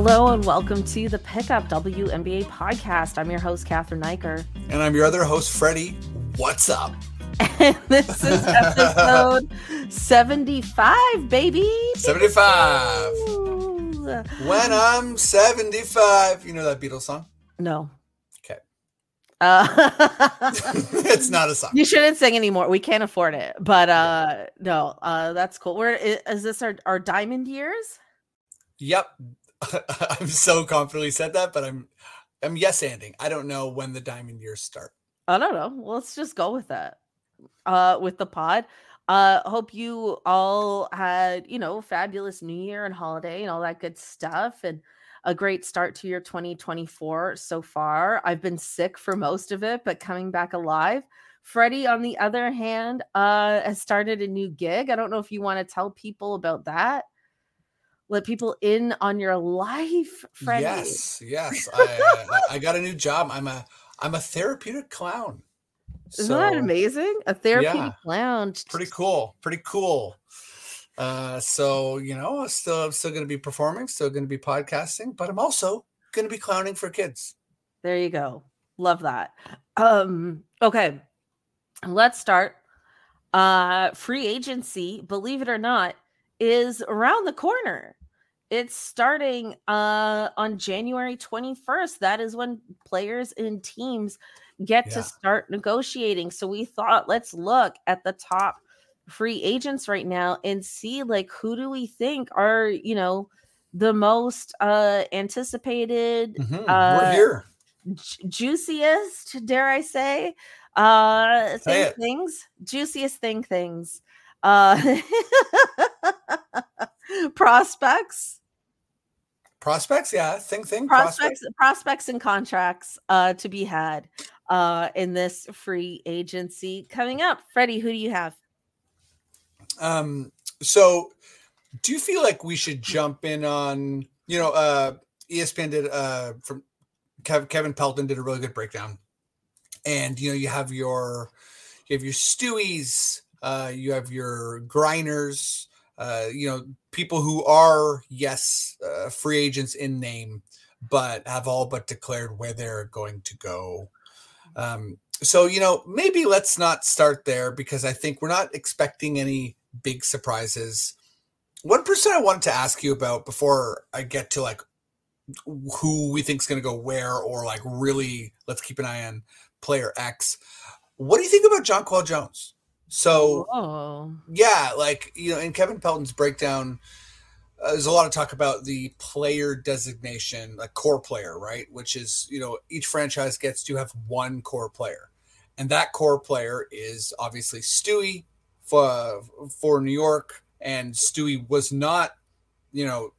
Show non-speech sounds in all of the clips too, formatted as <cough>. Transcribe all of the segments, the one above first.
Hello and welcome to the Pickup WNBA podcast. I'm your host, Cathryn Naiker. And I'm your other host, Freddie. What's up? And <laughs> this is episode 75, baby. 75. When I'm 75. You know that Beatles song? No. Okay. Uh, <laughs> it's not a song. You shouldn't sing anymore. We can't afford it. But uh no, uh that's cool. Where is this our, our diamond years? Yep. <laughs> I'm so confidently said that, but I'm I'm yes anding. I don't know when the diamond years start. I don't know. Let's just go with that. Uh with the pod. Uh hope you all had, you know, fabulous new year and holiday and all that good stuff and a great start to your 2024 so far. I've been sick for most of it, but coming back alive. Freddie, on the other hand, uh, has started a new gig. I don't know if you want to tell people about that. Let people in on your life, Freddie. Yes, yes. I, I, I got a new job. I'm a I'm a therapeutic clown. Isn't so, that amazing? A therapeutic yeah, clown. Pretty cool. Pretty cool. Uh, so you know, still I'm still going to be performing, still going to be podcasting, but I'm also going to be clowning for kids. There you go. Love that. Um, okay, let's start. Uh, free agency, believe it or not, is around the corner. It's starting uh on January 21st. That is when players and teams get yeah. to start negotiating. So we thought let's look at the top free agents right now and see like who do we think are you know the most uh anticipated mm-hmm. uh We're here. Ju- juiciest dare i say uh say things juiciest thing things uh <laughs> <laughs> prospects? Prospects yeah thing thing prospects prospects, prospects and contracts uh to be had uh in this free agency coming up. Freddie who do you have? Um, so do you feel like we should jump in on, you know, uh, ESPN did uh from Kev, Kevin Pelton did a really good breakdown. And you know, you have your you have your Stewies, uh, you have your Greiners, uh, you know, people who are yes, uh, free agents in name, but have all but declared where they're going to go. Um, so you know, maybe let's not start there because I think we're not expecting any big surprises. One person I wanted to ask you about before I get to like who we think is going to go where, or like really let's keep an eye on player X. What do you think about Jonquel Jones? So, oh. yeah, like you know, in Kevin Pelton's breakdown, uh, there's a lot of talk about the player designation, like core player, right? Which is you know each franchise gets to have one core player, and that core player is obviously Stewie, for for New York, and Stewie was not, you know,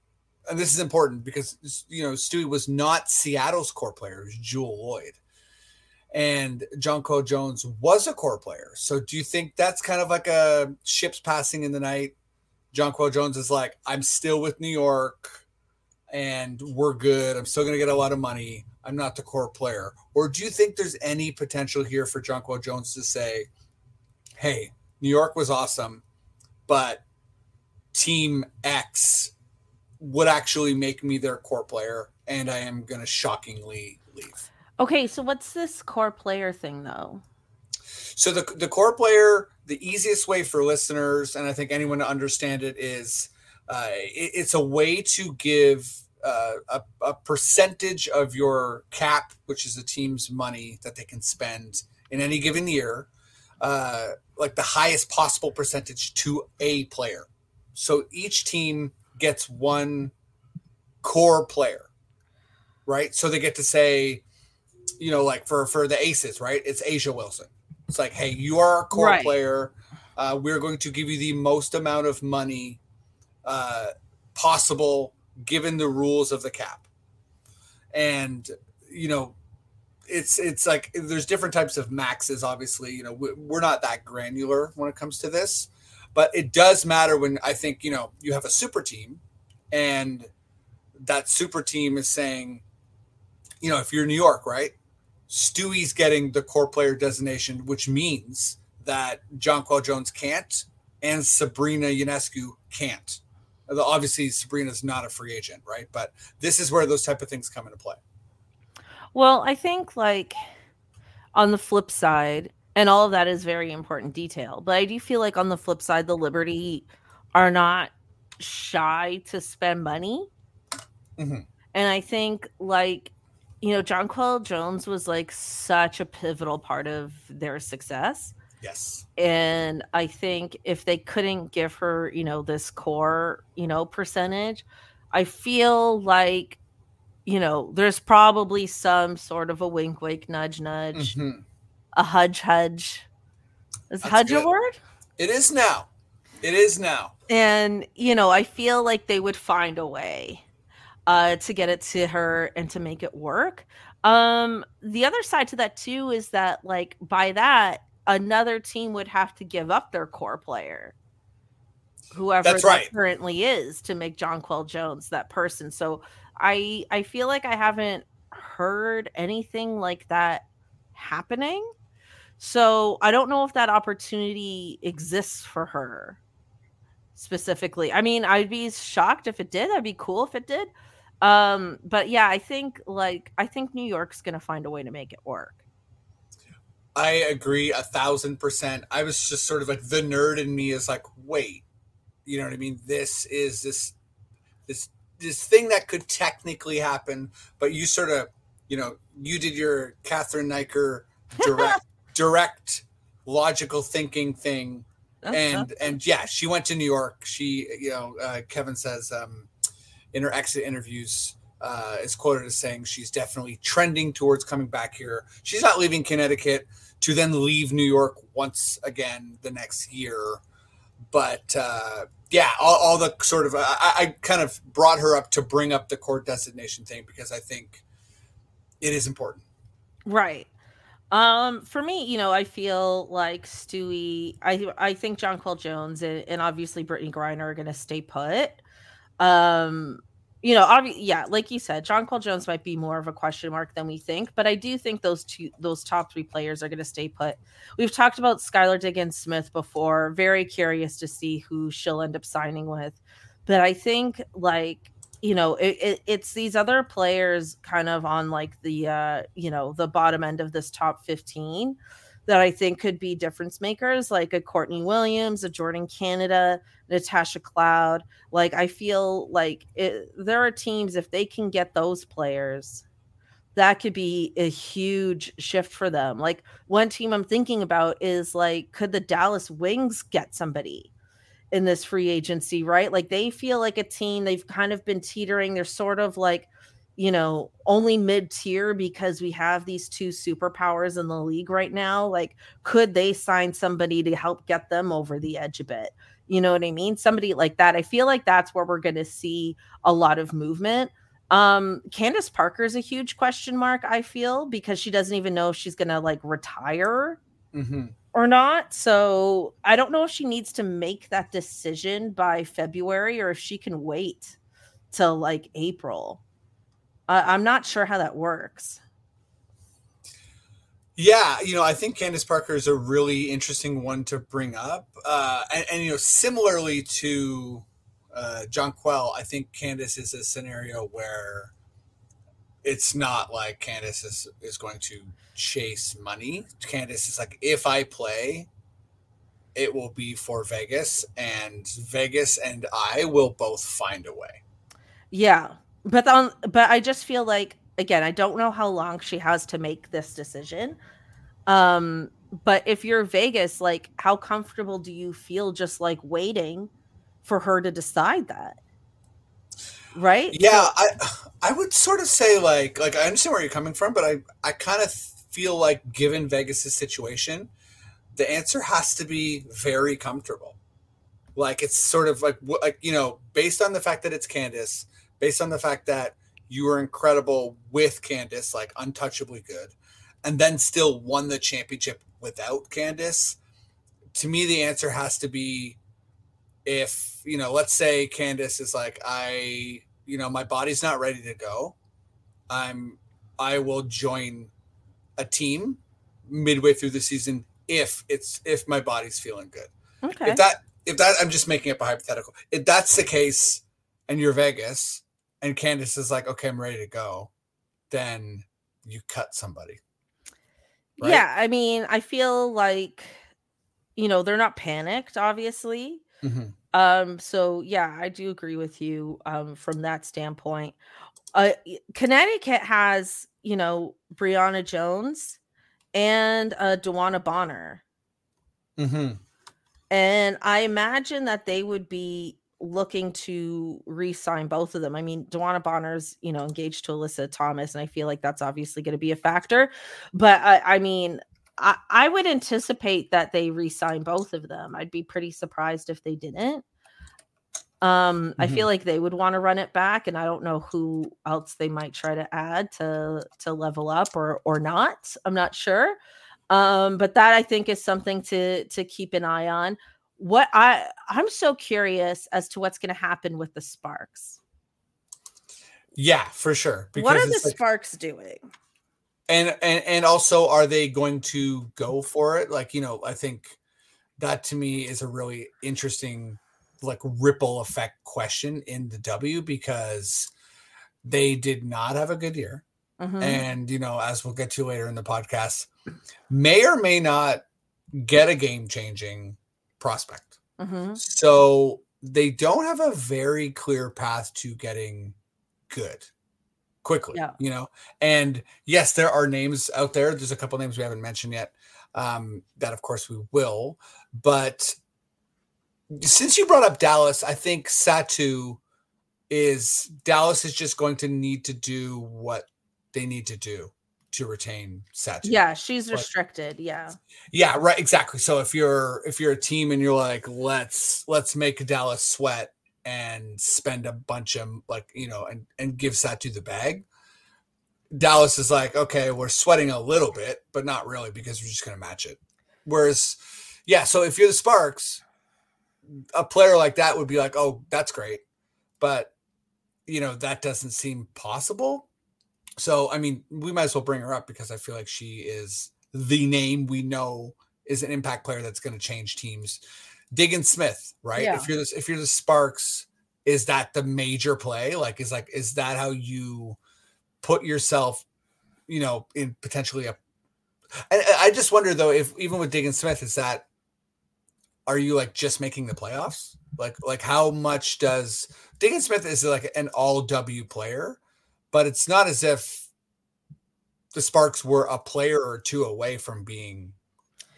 and this is important because you know Stewie was not Seattle's core player; it was Jewell Loyd, and Jonquel Jones was a core player. So, do you think that's kind of like a ships passing in the night? Jonquel Jones is like, I'm still with New York, and we're good. I'm still going to get a lot of money. I'm not the core player. Or do you think there's any potential here for Jonquel Jones to say, hey, New York was awesome, but Team X would actually make me their core player, and I am going to shockingly leave. Okay, so what's this core player thing though? So the the core player, the easiest way for listeners, and I think anyone to understand it is, uh, it, it's a way to give uh, a, a percentage of your cap, which is the team's money that they can spend in any given year, uh, like the highest possible percentage to a player. So each team gets one core player, right? So they get to say, you know, like for for the Aces, right? It's A'ja Wilson. It's like, hey, you are a core right. player. Uh, we're going to give you the most amount of money uh, possible given the rules of the cap. And you know, it's it's like there's different types of maxes. Obviously, you know we're not that granular when it comes to this, but it does matter when I think you know you have a super team, and that super team is saying, you know, if you're New York, right, Stewie's getting the core player designation, which means that Jonquel Jones can't and Sabrina Ionescu can't, Obviously, Sabrina's not a free agent, right? But this is where those type of things come into play. Well, I think like on the flip side, and all of that is very important detail, but I do feel like on the flip side, the Liberty are not shy to spend money. Mm-hmm. And I think like you know, Jonquel Jones was like such a pivotal part of their success. Yes. And I think if they couldn't give her, you know, this core, you know, percentage, I feel like, you know, there's probably some sort of a wink, wink, nudge, nudge, mm-hmm. a hudge, hudge. Is That's hudge good. a word? It is now. It is now. And, you know, I feel like they would find a way uh, to get it to her and to make it work. Um, the other side to that too is that like by that another team would have to give up their core player, whoever That's right. that currently is, to make Jonquel Jones that person. So I I feel like I haven't heard anything like that happening. So I don't know if that opportunity exists for her specifically. I mean, I'd be shocked if it did. I'd be cool if it did. Um, but yeah, I think like I think New York's gonna find a way to make it work. I agree a thousand percent. I was just sort of like the nerd in me is like, wait, you know what I mean? This is this this this thing that could technically happen, but you sort of, you know, you did your Cathryn Naiker direct <laughs> direct logical thinking thing. and and yeah, she went to New York. She, you know, uh, Kevin says um, in her exit interviews uh, is quoted as saying she's definitely trending towards coming back here. She's not leaving Connecticut to then leave New York once again the next year. But uh, yeah, all, all, the sort of I, I, kind of brought her up to bring up the court designation thing because I think it is important. Right. Um, for me, you know, I feel like Stewie. I I think Jonquel Jones and, and obviously Brittney Griner are going to stay put. Um, you know, obviously, yeah, like you said, John Jonquel Jones might be more of a question mark than we think, but I do think those two, those top three players are going to stay put. We've talked about Skylar Diggins Smith before. Very curious to see who she'll end up signing with, but I think like you know, it, it, it's these other players kind of on like the uh, you know the bottom end of this top fifteen that I think could be difference makers, like a Courtney Williams, a Jordan Canada, Natasha Cloud. Like I feel like it, there are teams if they can get those players, that could be a huge shift for them. Like one team I'm thinking about is like, could the Dallas Wings get somebody? in this free agency, right? Like they feel like a team, they've kind of been teetering. They're sort of like you know, only mid tier because we have these two superpowers in the league right now. Like, could they sign somebody to help get them over the edge a bit? You know what I mean? Somebody like that. I feel like that's where we're going to see a lot of movement. Um, Candace Parker is a huge question mark, I feel, because she doesn't even know if she's going to like retire mm-hmm. or not. So I don't know if she needs to make that decision by February or if she can wait till like April. I'm not sure how that works. Yeah, you know, I think Candace Parker is a really interesting one to bring up, uh, and, and, you know, similarly to uh, Jonquel, I think Candace is a scenario where it's not like Candace is is going to chase money. Candace is like, if I play, it will be for Vegas, and Vegas and I will both find a way. Yeah, but on but I just feel like again, I don't know how long she has to make this decision. Um, but if you're Vegas, like how comfortable do you feel just like waiting for her to decide that? Right? Yeah, I I would sort of say like like I understand where you're coming from, but I I kind of feel like given Vegas's situation, the answer has to be very comfortable. Like it's sort of like like you know, based on the fact that it's Candace, based on the fact that you were incredible with Candace, like untouchably good, and then still won the championship without Candace. To me, the answer has to be if, you know, let's say Candace is like, I, you know, my body's not ready to go. I'm, I will join a team midway through the season if it's, if my body's feeling good. Okay. If that, if that I'm just making up a hypothetical. If that's the case, and you're Vegas, and Candace is like, okay, I'm ready to go, then you cut somebody. Right? Yeah, I mean, I feel like you know they're not panicked, obviously. Mm-hmm. Um, so yeah, I do agree with you um, from that standpoint. Uh, Connecticut has you know Brionna Jones and uh, DeWanna Bonner. Mm-hmm. And I imagine that they would be looking to re-sign both of them. I mean, DeWanna Bonner's, you know, engaged to Alyssa Thomas, and I feel like that's obviously going to be a factor. But I, I mean, I, I would anticipate that they re-sign both of them. I'd be pretty surprised if they didn't. Um, mm-hmm. I feel like they would want to run it back, and I don't know who else they might try to add to to level up or or not. I'm not sure. Um, but that I think is something to to keep an eye on. What I I'm so curious as to what's going to happen with the Sparks. Yeah, for sure. What are the like, Sparks doing? And and and also, are they going to go for it? Like you know, I think that to me is a really interesting like ripple effect question in the W because they did not have a good year. Mm-hmm. And you know, as we'll get to later in the podcast, may or may not get a game changing prospect. Mm-hmm. So they don't have a very clear path to getting good quickly, yeah. you know. And yes, there are names out there. There's a couple names we haven't mentioned yet. Um, that of course we will, but since you brought up Dallas, I think Satou is Dallas is just going to need to do what they need to do to retain Satou. Yeah, she's restricted. Yeah. Yeah, right. Exactly. So if you're if you're a team and you're like, let's let's make Dallas sweat and spend a bunch of like you know and and give Satou the bag. Dallas is like, okay, we're sweating a little bit, but not really because we're just going to match it. Whereas, yeah, so if you're the Sparks, a player like that would be like, oh, that's great. But, you know, that doesn't seem possible. So, I mean, we might as well bring her up because I feel like she is the name we know is an impact player that's going to change teams. Diggin Smith, right? Yeah. If you're this, if you're the Sparks, is that the major play? Like, is like, is that how you put yourself, you know, in potentially a? I, I just wonder though, if even with Diggin Smith, is that are you like just making the playoffs? Like like how much does Diggin Smith is like an all W player, but it's not as if the Sparks were a player or two away from being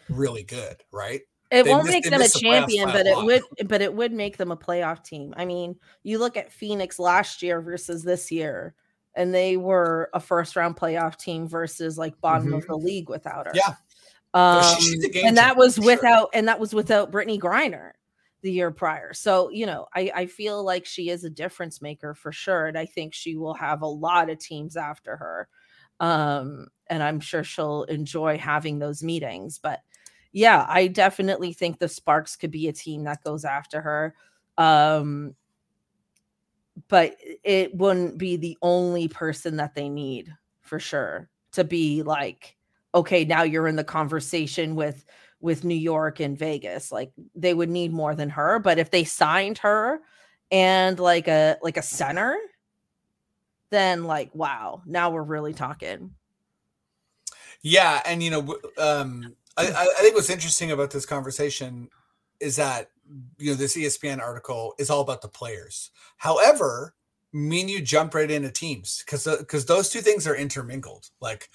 really good, right? It they won't missed, make them a champion, but it would but it would make them a playoff team. I mean, you look at Phoenix last year versus this year, and they were a first round playoff team versus like bottom mm-hmm. of the league without her. Yeah. Um, and that was without, and that was without Brittney Griner the year prior. So, you know, I, I feel like she is a difference maker for sure. And I think she will have a lot of teams after her. Um, and I'm sure she'll enjoy having those meetings. But yeah, I definitely think the Sparks could be a team that goes after her. Um, but it wouldn't be the only person that they need for sure to be like okay, now you're in the conversation with with New York and Vegas. Like they would need more than her, but if they signed her and like a like a center, then like wow, now we're really talking. Yeah, and you know, um, I, I think what's interesting about this conversation is that you know this ESPN article is all about the players. However, mean you jump right into teams because because those two things are intermingled. Like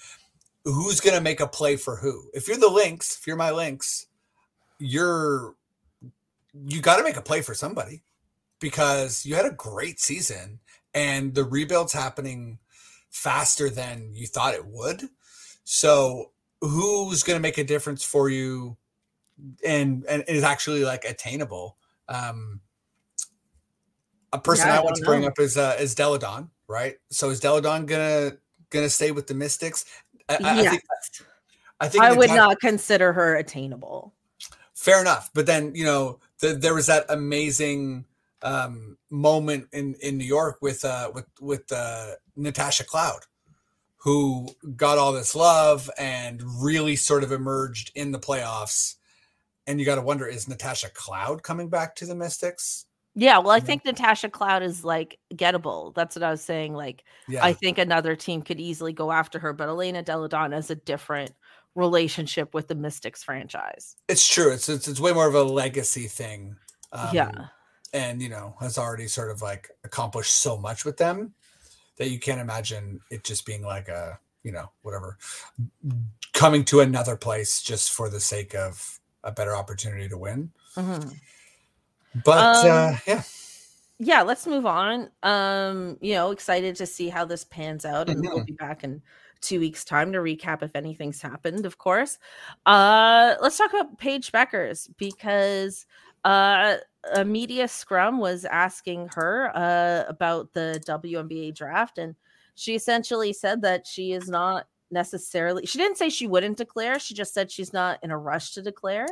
who's going to make a play for who. If you're the Lynx, if you're my Lynx, you're you got to make a play for somebody because you had a great season and the rebuild's happening faster than you thought it would. So who's going to make a difference for you and and is actually like attainable? Um a person yeah, I, want to know. bring up is uh is Delle Donne, right? So is Delle Donne gonna gonna stay with the Mystics? I, yes. I think, I, think I would not consider her attainable. Fair enough, but then you know the, there was that amazing um, moment in in New York with uh, with with uh, Natasha Cloud, who got all this love and really sort of emerged in the playoffs, and you got to wonder is Natasha Cloud coming back to the Mystics? Yeah, well, I think Natasha Cloud is like gettable. That's what I was saying. Like, Yeah, I think another team could easily go after her, but Elena Delle Donne has a different relationship with the Mystics franchise. it's true. It's, it's it's way more of a legacy thing. Um, yeah. and you know has already sort of like accomplished so much with them that you can't imagine it just being like a you know whatever coming to another place just for the sake of a better opportunity to win. Mhm. But Um, uh, yeah, yeah let's move on. Um you know excited to see how this pans out and we'll Mhm. be back in two weeks time to recap if anything's happened of course. Uh let's talk about paige bueckers because uh a media scrum was asking her uh about the WNBA draft and she essentially said that she is not necessarily she didn't say she wouldn't declare she just said she's not in a rush to declare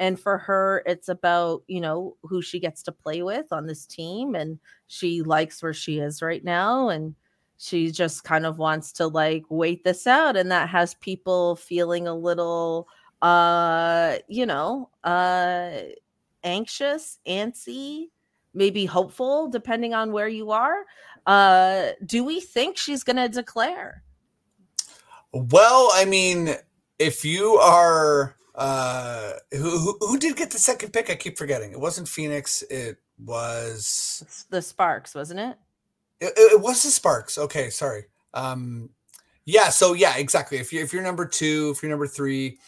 and for her it's about you know who she gets to play with on this team and she likes where she is right now and she just kind of wants to like wait this out and that has people feeling a little uh you know uh anxious antsy maybe hopeful depending on where you are. Uh do we think she's gonna declare? Well, I mean, if you are uh, who, who who did get the second pick? I keep forgetting. It wasn't Phoenix. It was It's the sparks wasn't it It, it was the Sparks. Okay, sorry. Um, yeah. So yeah, exactly. If you if you're number two, if you're number three,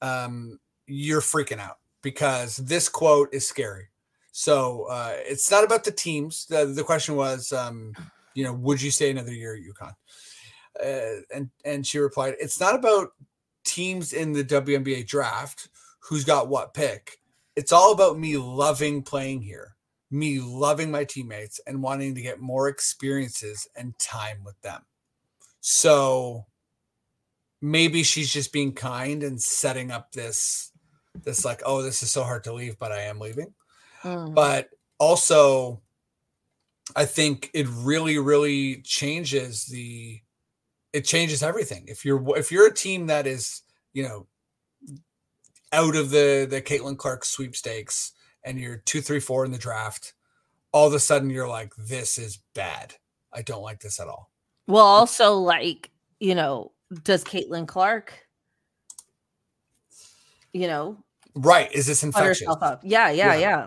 um, you're freaking out because this quote is scary. So uh, it's not about the teams. The the question was, um, you know, would you stay another year at UConn? Uh, and and she replied, it's not about teams in the WNBA draft who's got what pick. It's all about me loving playing here me loving my teammates and wanting to get more experiences and time with them. So maybe she's just being kind and setting up this this like oh this is so hard to leave but I am leaving. Mm. But also I think it really really changes the it changes everything. If you're if you're a team that is, you know, out of the the Caitlin Clark sweepstakes and you're two, three, four in the draft, all of a sudden you're like, this is bad. I don't like this at all. Well, also like you know, does Caitlin Clark, you know, Right. Is this infectious? up? Yeah, yeah, yeah.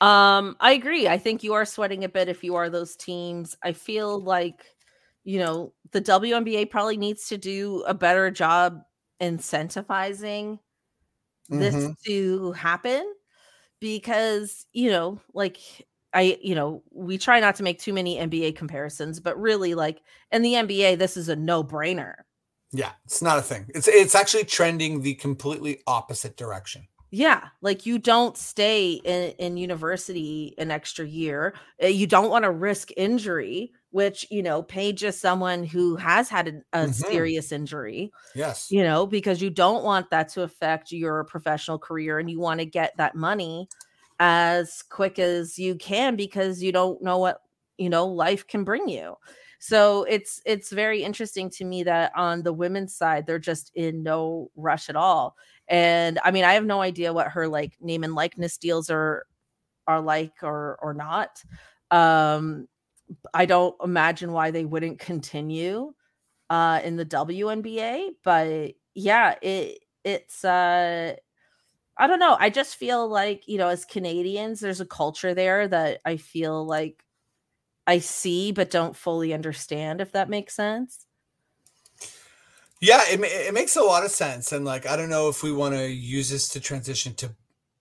Um, I agree. I think you are sweating a bit if you are those teams. I feel like, you know, the WNBA probably needs to do a better job incentivizing this Mhm. to happen because you know like i you know we try not to make too many nba comparisons but really like in the nba this is a no-brainer Yeah, it's not a thing. It's it's actually trending the completely opposite direction. Yeah like you don't stay in, in university an extra year Uh, you don't want to risk injury which you know paige is someone who has had a, a Mhm. serious injury Yes. you know, because you don't want that to affect your professional career and you want to get that money as quick as you can because you don't know what, you know, life can bring you. So it's it's very interesting to me that on the women's side they're just in no rush at all. And I mean, I have no idea what her like name and likeness deals are are like or or not. Um I don't imagine why they wouldn't continue uh in the WNBA, but yeah, it it's uh I don't know. I just feel like, you know, as Canadians, there's a culture there that I feel like I see but don't fully understand if that makes sense. Yeah, it, it makes a lot of sense. And like, I don't know if we want to use this to transition to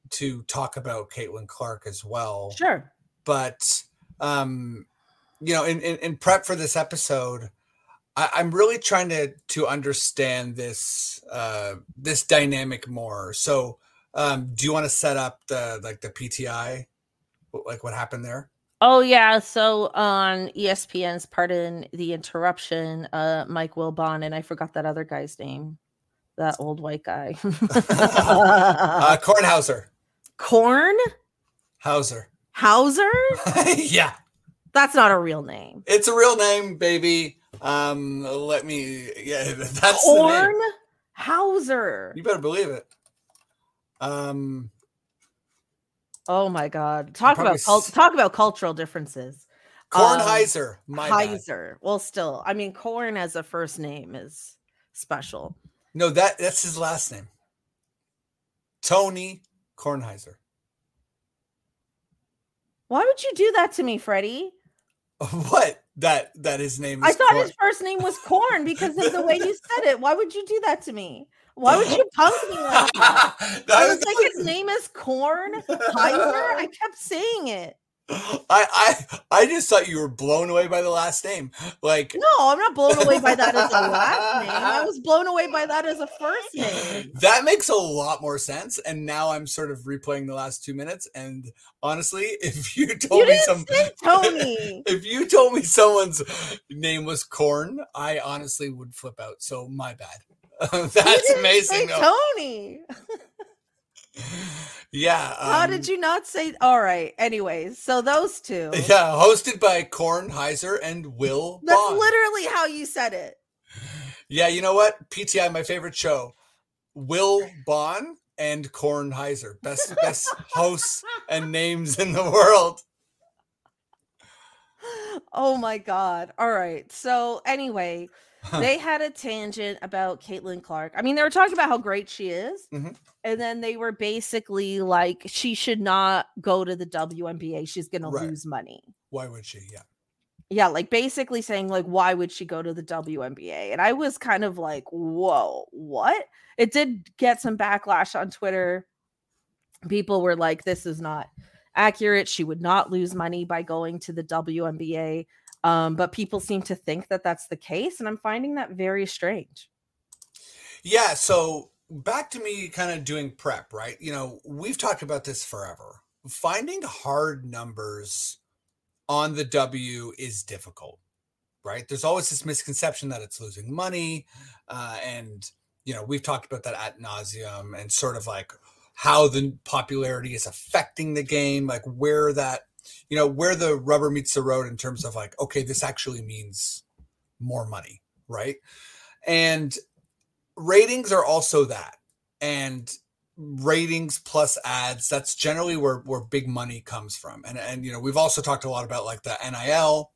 to talk about Caitlin Clark as well. Sure. But um, you know, in, in, in prep for this episode, I, I'm really trying to to understand this uh this dynamic more. So um do you want to set up the like the PTI like what happened there? Oh yeah, so on ESPN's pardon the interruption, uh Mike Wilbon and I forgot that other guy's name. That old white guy. <laughs> Uh Kornhauser. Corn Hauser. Hauser? <laughs> yeah. That's not a real name. It's a real name, baby. Um, let me. Yeah, that's the. Corn Hauser. You better believe it. Um, Oh my god. Talk about cul- s- talk about cultural differences. Um, Kornheiser. my bad. Heiser. Well, still, I mean, Corn as a first name is special. No, that that's his last name. Tony Kornheiser. Why would you do that to me, Freddie? <laughs> What? That that his name is I thought Korn- his first name was Corn because of the way you said it. Why would you do that to me? Why would you punk me like that? <laughs> I was was- like, his <laughs> name is Corn Heiser. I kept saying it. I, I I just thought you were blown away by the last name. Like No, I'm not blown away by that as a last name. I <laughs> was blown away by that as a first name. that makes a lot more sense. And now I'm sort of replaying the last two minutes. And honestly, if you told You me some Tony. if you told me someone's name was Corn, I honestly would flip out. So my bad. <laughs> That's amazing. Tony. <laughs> Yeah. How um, did you not say? All right. Anyways, so those two. Yeah, hosted by Kornheiser and Will. <laughs> That's Bond. literally how you said it. Yeah, you know what? PTI, my favorite show. Will Bond and Kornheiser, best best hosts and names in the world. Oh my god. All right. So anyway, they had a tangent about Caitlin Clark. I mean, they were talking about how great she is. Mhm. And then they were basically like, she should not go to the WNBA. She's gonna lose money. Why would she? Yeah. Yeah, like basically saying, like, why would she go to the WNBA? And I was kind of like, whoa, what? It did get some backlash on Twitter. People were like, this is not accurate. She would not lose money by going to the WNBA. Um, but people seem to think that that's the case. And I'm finding that very strange. Yeah, so back to me kind of doing prep, right? You know, we've talked about this forever. Finding hard numbers on the W is difficult, right? There's always this misconception that it's losing money. Uh, and, you know, we've talked about that at nauseum and sort of like how the popularity is affecting the game, like where that, you know, where the rubber meets the road in terms of like, okay, this actually means more money, right? And ratings are also that. And ratings plus ads that's generally where where big money comes from. And and you know we've also talked a lot about like the nil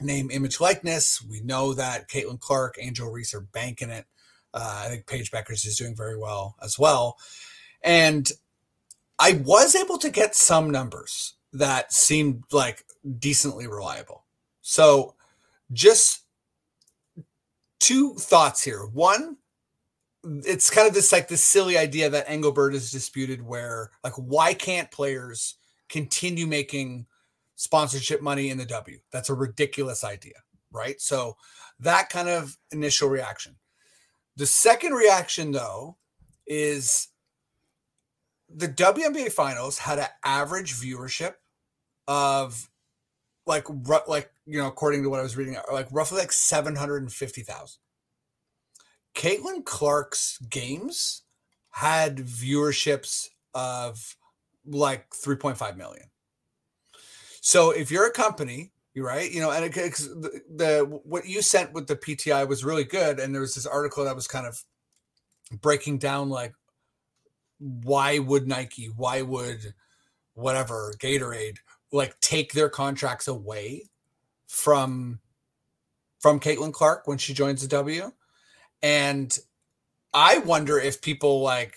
name image likeness. We know that caitlin clark angel reese are banking it. Uh, i think paige bueckers is doing very well as well. And i was able to get some numbers that seemed like decently reliable so just two thoughts here one it's kind of this like this silly idea that Engelbert is disputed where like why can't players continue making sponsorship money in the W? That's a ridiculous idea, right? So that kind of initial reaction. The second reaction though is the WNBA finals had an average viewership of like like you know according to what I was reading uh, like roughly like 750,000 Caitlin Clark's games had viewerships of like 3.5 million. So if you're a company, you're right, you know, and it, the, the what you sent with the PTI was really good, and there was this article that was kind of breaking down like why would Nike, why would whatever Gatorade like take their contracts away from from Caitlin Clark when she joins the W. And I wonder if people like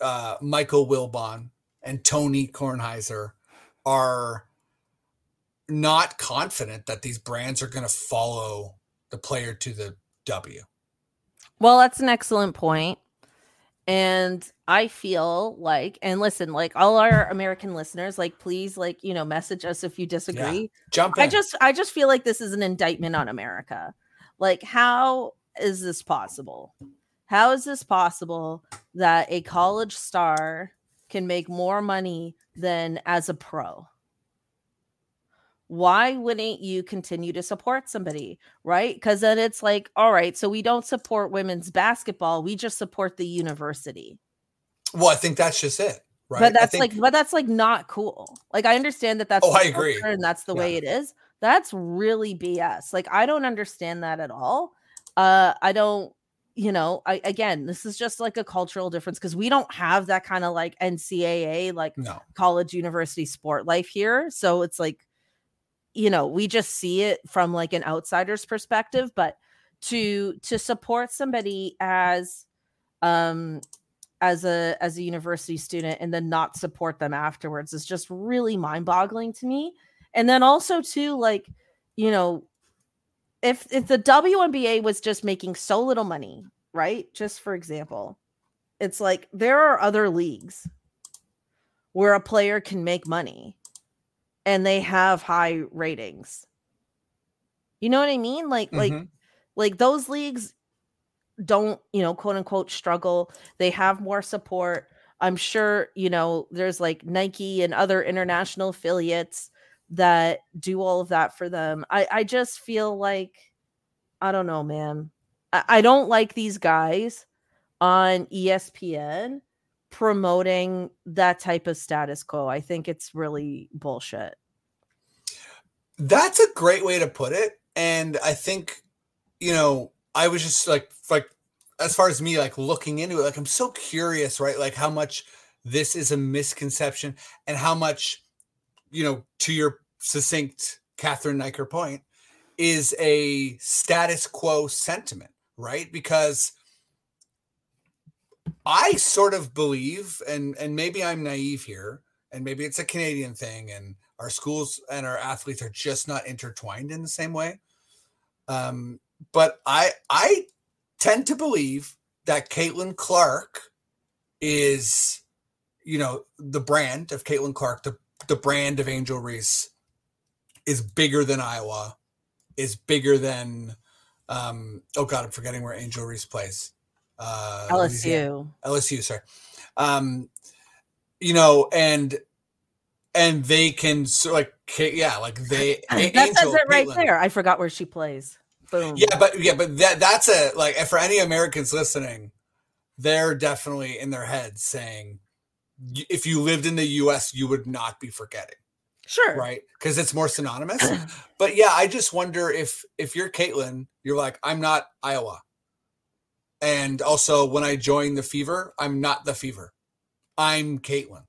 uh, Michael Wilbon and Tony Kornheiser are not confident that these brands are going to follow the player to the W. Well, that's an excellent point. And I feel like, and listen, like all our American listeners, like please, like, you know, message us if you disagree. Jump in. I just I just feel like this is an indictment on America. Like how is this possible? How is this possible that a college star can make more money than as a pro? Why wouldn't you continue to support somebody? Right? Because then it's like, all right, so we don't support women's basketball, we just support the university. well, I think that's just it. Right. But that's think- like, but that's like not cool. Like I understand that that's Oh, I agree. and that's the Yeah. way it is. That's really BS. Like I don't understand that at all. Uh, I don't, you know, I again, this is just like a cultural difference because we don't have that kind of like NCAA, like No. college university sport life here. So it's like, you know, we just see it from like an outsider's perspective, but to to support somebody as um as a as a university student and then not support them afterwards is just really mind-boggling to me. And then also too like, you know, if if the WNBA was just making so little money, right? Just for example, it's like there are other leagues where a player can make money and they have high ratings. You know what I mean? Like like Mhm. like those leagues don't, you know, quote unquote struggle. They have more support. I'm sure, you know, there's like Nike and other international affiliates that do all of that for them. I I just feel like I don't know, man. I, I don't like these guys on ESPN promoting that type of status quo. I think it's really bullshit. That's a great way to put it. And I think, you know, I was just like, like, as far as me, like looking into it, like, I'm so curious, right? Like, how much this is a misconception and how much, you know, to your succinct Cathryn Naiker point, is a status quo sentiment, right? Because I sort of believe, and and maybe I'm naive here, and maybe it's a Canadian thing, and our schools and our athletes are just not intertwined in the same way. Um, but I I tend to believe that Caitlin Clark is, you know, the brand of Caitlin Clark, the the brand of Angel Reese is bigger than Iowa, is bigger than um oh god, I'm forgetting where Angel Reese plays. Uh. LSU. LSU, sorry. Um, you know, and and they can so like yeah, like they <laughs> that says it right Caitlin- there. I forgot where she plays. Boom. Yeah, but yeah, but that that's a like for any Americans listening, they're definitely in their heads saying if you lived in the US, you would not be forgetting, sure. right? Because it's more synonymous. <clears throat> but yeah, I just wonder if if you're Caitlin, you're like, I'm not Iowa. And also when I join the fever, I'm not the fever. I'm Caitlin.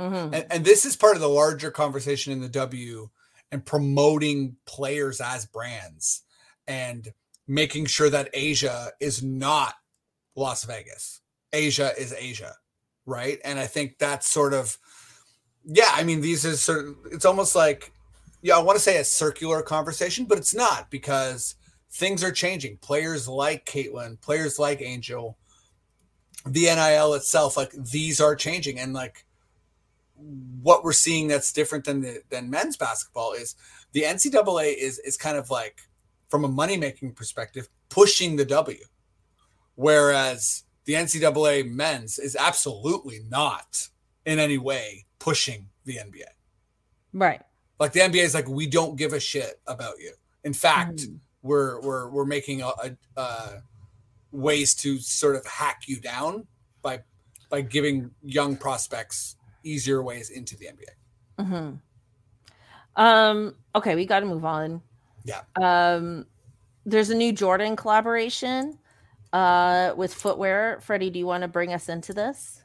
Mhm. And, and this is part of the larger conversation in the W and promoting players as brands and making sure that A'ja is not Las Vegas. A'ja is A'ja, right? And I think that's sort of, yeah, I mean, these are sort of, it's almost like, yeah, I want to say a circular conversation, but it's not because things are changing. Players like Caitlin, players like Angel, the NIL itself, like these are changing. And like, what we're seeing that's different than the than men's basketball is the NCAA is is kind of like from a money making perspective pushing the W, whereas the NCAA men's is absolutely not in any way pushing the NBA. Right. Like the NBA is like we don't give a shit about you. In fact, Mhm. We're we're we're making a, a uh, ways to sort of hack you down by by giving young prospects easier ways into the NBA. Mhm. Um. Okay, we got to move on. Yeah. Um. There's a new Jordan collaboration, uh, with footwear. Freddie, do you want to bring us into this?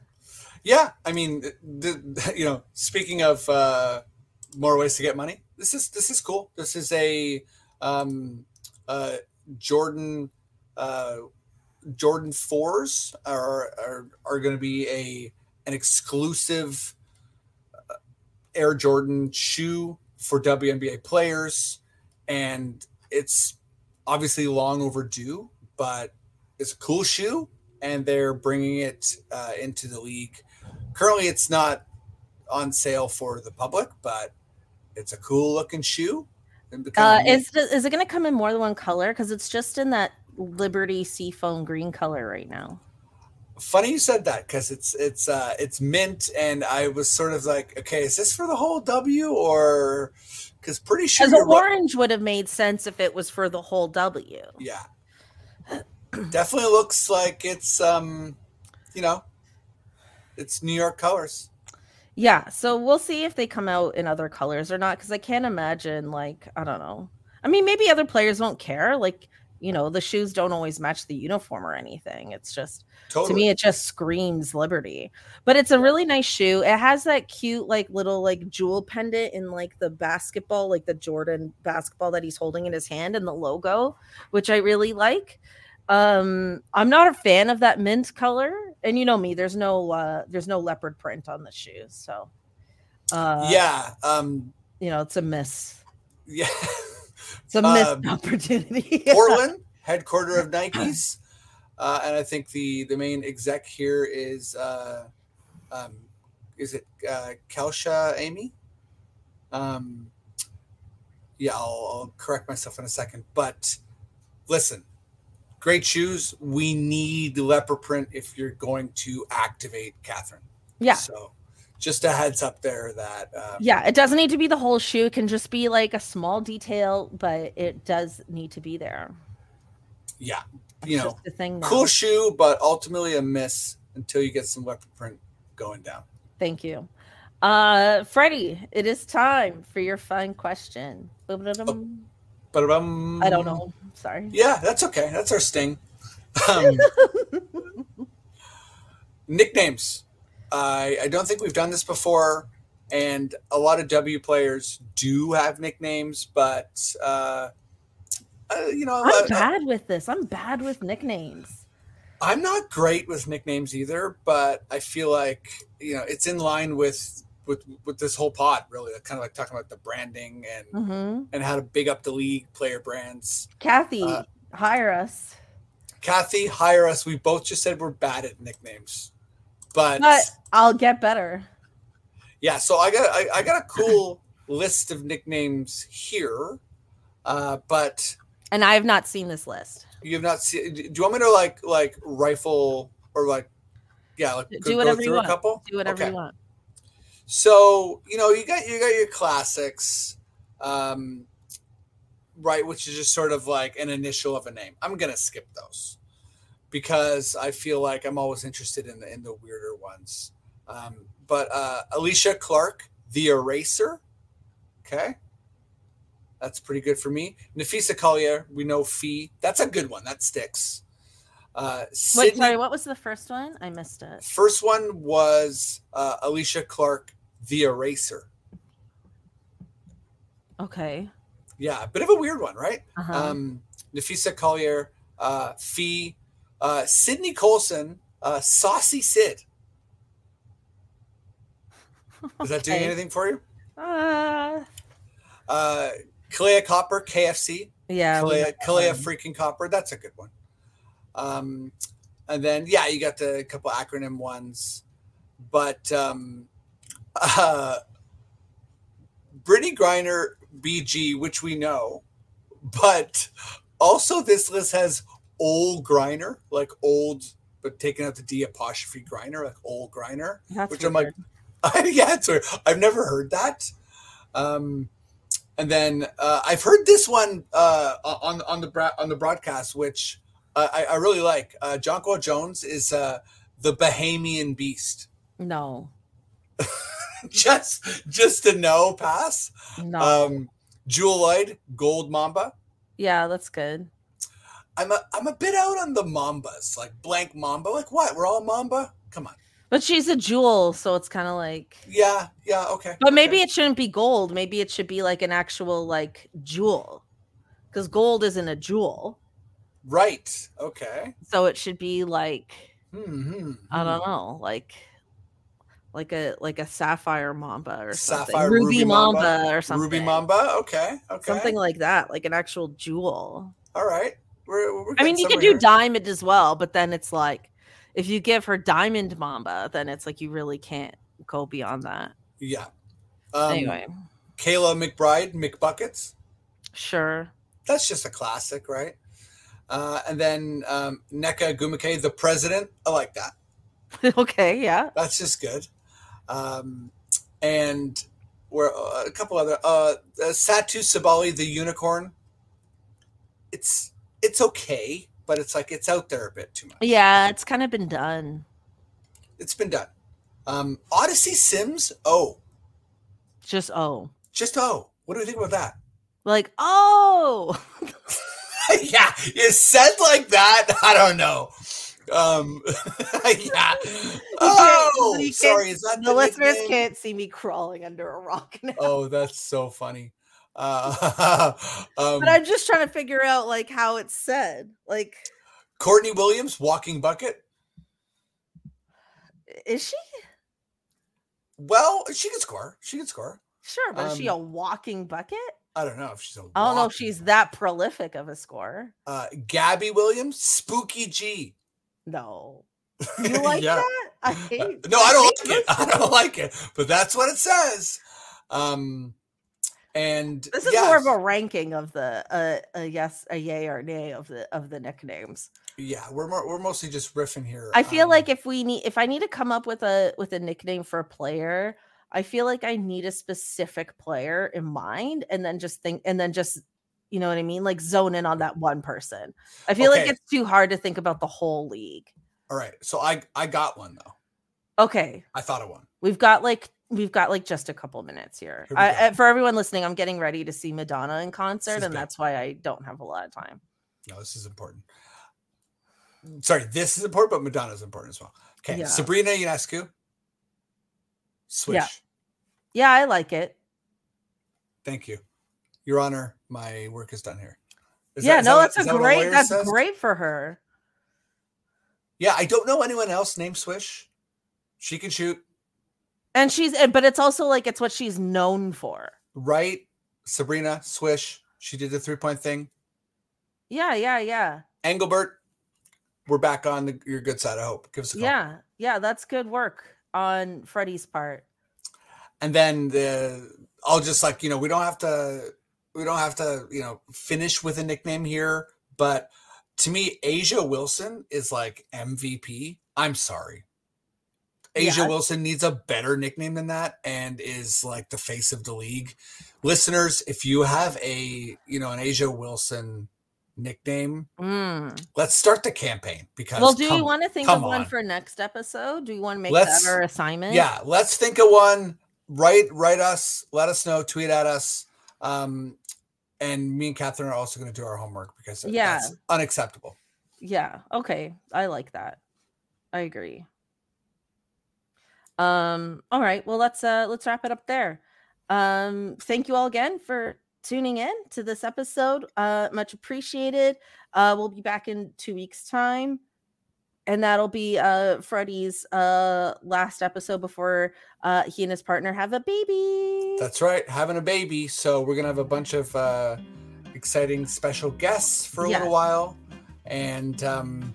Yeah, I mean, the, you know, speaking of uh, more ways to get money, this is this is cool. This is a um, uh, Jordan uh, Jordan fours are are, are going to be a an exclusive uh, Air Jordan shoe for WNBA players, and it's obviously long overdue, but it's a cool shoe, and they're bringing it uh, into the league. Currently, it's not on sale for the public, but it's a cool looking shoe. Uh, is is it going to come in more than one color? Because it's just in that Liberty Seafoam green color right now. funny you said that because it's it's uh it's mint and i was sort of like okay is this for the whole w or because pretty sure right- orange would have made sense if it was for the whole W. yeah definitely looks like it's um you know it's new york colors Yeah, so we'll see if they come out in other colors or not. Because I can't imagine, like, I don't know. I mean, maybe other players won't care. Like, you know, the shoes don't always match the uniform or anything. It's just Totally. to me it just screams liberty but it's a really nice shoe it has that cute like little like jewel pendant in like the basketball like the jordan basketball that he's holding in his hand and the logo which i really like um i'm not a fan of that mint color and you know me there's no uh there's no leopard print on the shoes so uh yeah. Um, you know it's a miss yeah. <laughs> it's a missed Um, opportunity <laughs> Portland, headquarter of Nikes. Uh, and I think the the main exec here is uh, um, is it uh, Kausha Amy? Um, yeah, I'll, I'll correct myself in a second. But listen, great shoes. We need leopard print if you're going to activate Cathryn. yeah So just a heads up there that um, yeah it doesn't need to be the whole shoe it can just be like a small detail but it does need to be there yeah, you It's know, a thing now. cool shoe, but ultimately a miss until you get some leopard print going down. Thank you. Uh Freddie, it is time for your fun question. Ba-ba-da-dum. But um, I don't know. Sorry. Yeah, that's okay. That's our sting. Um, <laughs> nicknames. I I don't think we've done this before, and a lot of W players do have nicknames, but uh, uh, you know, I'm uh, bad with this. I'm bad with nicknames. I'm not great with nicknames either, but I feel like you know it's in line with with with this whole pod really, kind of like talking about the branding and hmm and how to big up the league player brands. Cathy, Uh, hire us. Cathy, hire us. We both just said we're bad at nicknames, but, But I'll get better. yeah. So I got I, I got a cool <laughs> list of nicknames here, uh, but And I have not seen this list. you have not seen. Do you want me to like like rifle or like yeah like Do whatever you through want. a couple? Do whatever Okay. you want. So you know you got you got your classics, um, right? Which is just sort of like an initial of a name. I'm gonna skip those because I feel like I'm always interested in the in the weirder ones. Um, but uh, Alysha Clark, the Eraser, okay, that's pretty good for me. Napheesa Collier, we know Phee. That's a good one. That sticks. Uh, Wait, sorry, what was the first one? I missed it. First one was uh, Alysha Clark, the Eraser. Okay. Yeah, a bit of a weird one, right? Uh-huh. Um, Napheesa Collier, uh, Phee, uh, Sydney Colson, uh, Saucy Sid. Is that doing anything for you? Uh, Uh, Kahleah Copper, KFC. yeah. Kahleah, Kahleah freaking Copper. That's a good one. Um, and then, yeah, you got the couple acronym ones. But um, uh, Brittney Griner, BG, which we know. But also, this list has old Griner, like old, but taking out the D apostrophe Griner, like old Griner. That's which I'm like, weird. <laughs> yeah, it's weird. I've never heard that. Um, and then uh, I've heard this one uh, on on the bra- on the broadcast, which uh, I, I really like. Uh, Jonquel Jones is uh, the Bahamian Beast. no, <laughs> <laughs> just just a no pass. no. Um, Jewell Loyd, Gold Mamba. yeah, that's good. I'm a I'm a bit out on the Mambas, like blank Mamba. Like what? We're all Mamba. Come on. But she's a jewel, so it's kind of like. Yeah, yeah, okay. But maybe okay. it shouldn't be gold. Maybe it should be like an actual like jewel, because gold isn't a jewel. right. Okay. So it should be like Hmm. I don't know, like like a like a sapphire mamba or something, Sapphire ruby, ruby mamba, mamba? or something, Ruby Mamba. Okay. Okay. something like that, like an actual jewel. All right. We're, we're I mean, you could do here. diamond as well, but then it's like if you give her diamond mamba, then it's like you really can't go beyond that. Yeah. Um, anyway, Kayla McBride, McBuckets. sure. That's just a classic, right? Uh, and then um, Nneka Ogwumike, the president. I like that. <laughs> okay, yeah. That's just good. Um, and we're uh, a couple other uh, uh, Satou Sabally, the unicorn. It's it's okay, but it's like it's out there a bit too much. Yeah, it's kind of been done. It's been done. Um, Odyssey Sims. Oh, Just oh. just oh. What do we think about that? Like, oh. <laughs> <laughs> yeah, you said like that. <laughs> I don't know. Um, <laughs> yeah. Oh, can't- sorry. Is that the, the, listeners nickname? can't see me crawling under a rock now. Oh, that's so funny. Uh, <laughs> um, but I'm just trying to figure out like how it's said. Like, Courtney Williams, walking bucket. is she? Well, she can score. She can score. Sure, but is she a Um, walking bucket? I don't know if she's a. I don't know if she's bucket. that prolific of a scorer. Uh, Gabby Williams, Spooky G. No. You <laughs> like Yeah. that? I Uh, hate no, I don't like it. <laughs> I don't like it. But that's what it says. Um, and This is yes, more of a ranking of the uh, a yes, a yay or nay of the of the nicknames. yeah. We're more, we're mostly just riffing here. I feel Um, like if we need if I need to come up with a with a nickname for a player, I feel like I need a specific player in mind and then just think and then just you know what I mean? Like zone in on that one person. I feel like it's too hard to think about the whole league. all right. So I I got one though. Okay. I thought of one. We've got like we've got like just a couple minutes here. Here I, for everyone listening, I'm getting ready to see Madonna in concert, and good. that's why I don't have a lot of time. No, this is important. Sorry, this is important, but Madonna's important as well. Okay, Yeah. Sabrina Ionescu. Swish. Yeah, I like it. Thank you, Your Honor. My work is done here. Is yeah, that- no, that's is a that great. That's says? great for her. Yeah, I don't know anyone else named Swish. She can shoot, And she's, but it's also like it's what she's known for. right? Sabrina Swish. She did the three point thing. Yeah, yeah, yeah, Engelbert, we're back on the, your good side. I hope. Give us a call. yeah, yeah. That's good work on Freddie's part. and then the I'll just like you know we don't have to we don't have to you know finish with a nickname here, but to me A'ja Wilson is like MVP. I'm sorry. A'ja Yeah. Wilson needs a better nickname than that and is like the face of the league. Listeners, if you have a you know an A'ja Wilson nickname, Mm. let's start the campaign because Well, do come- you want to think of one on. for next episode? Do you want to make Let's- that our assignment? yeah let's think of one write write us let us know tweet at us um and me and cathryn are also going to do our homework because Yeah. that's unacceptable Yeah. Okay. I like that. I agree. Um, all right. Well, let's uh let's wrap it up there. Um, thank you all again for tuning in to this episode. Uh much appreciated. Uh we'll be back in two weeks' time. And that'll be uh Freddie's uh last episode before uh he and his partner have a baby. that's right having a baby so we're going to have a bunch of uh exciting special guests for a Yes. little while and um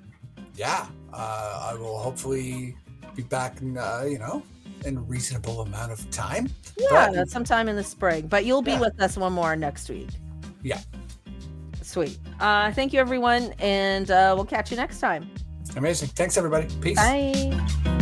yeah uh i will hopefully be back in uh, you know in a reasonable amount of time yeah, but- sometime in the spring. But you'll be Yeah. with us one more next week. Yeah. Sweet. Uh thank you everyone and uh we'll catch you next time. Amazing. Thanks everybody. Peace. Bye.